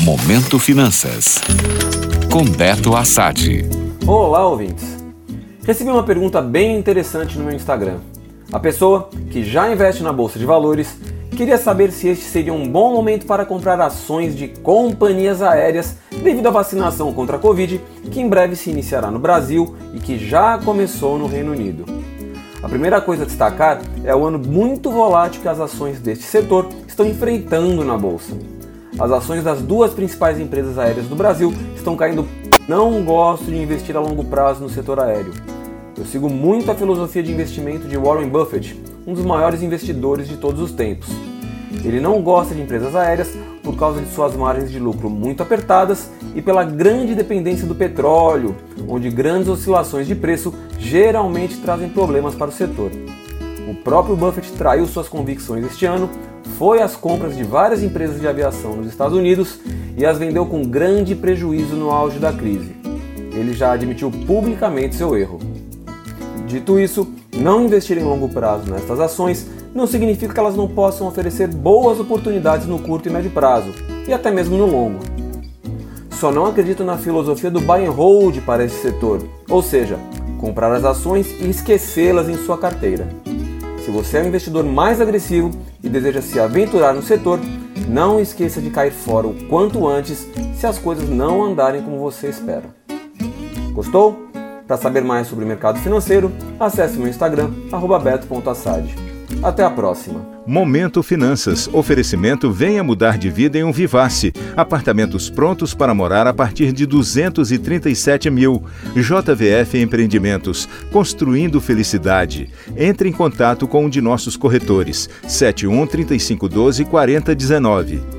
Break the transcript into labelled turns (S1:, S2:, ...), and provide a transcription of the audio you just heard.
S1: Momento Finanças. Com Beto Assad.
S2: Olá, ouvintes. Recebi uma pergunta bem interessante no meu Instagram. A pessoa, que já investe na bolsa de valores, queria saber se este seria um bom momento para comprar ações de companhias aéreas devido à vacinação contra a Covid, que em breve se iniciará no Brasil e que já começou no Reino Unido. A primeira coisa a destacar é o ano muito volátil que as ações deste setor estão enfrentando na bolsa. As ações das duas principais empresas aéreas do Brasil estão caindo. Não gosto de investir a longo prazo no setor aéreo. Eu sigo muito a filosofia de investimento de Warren Buffett, um dos maiores investidores de todos os tempos. Ele não gosta de empresas aéreas por causa de suas margens de lucro muito apertadas e pela grande dependência do petróleo, onde grandes oscilações de preço geralmente trazem problemas para o setor. O próprio Buffett traiu suas convicções este ano, foi às compras de várias empresas de aviação nos Estados Unidos e as vendeu com grande prejuízo no auge da crise. Ele já admitiu publicamente seu erro. Dito isso, não investir em longo prazo nestas ações não significa que elas não possam oferecer boas oportunidades no curto e médio prazo, e até mesmo no longo. Só não acredito na filosofia do buy and hold para esse setor, ou seja, comprar as ações e esquecê-las em sua carteira. Se você é um investidor mais agressivo e deseja se aventurar no setor, não esqueça de cair fora o quanto antes se as coisas não andarem como você espera. Gostou? Para saber mais sobre o mercado financeiro, acesse meu Instagram, beto.assad. Até a próxima.
S1: Momento Finanças. Oferecimento Venha Mudar de Vida em um Vivace. Apartamentos prontos para morar a partir de 237 mil. JVF Empreendimentos. Construindo Felicidade. Entre em contato com um de nossos corretores. 71 3512 4019.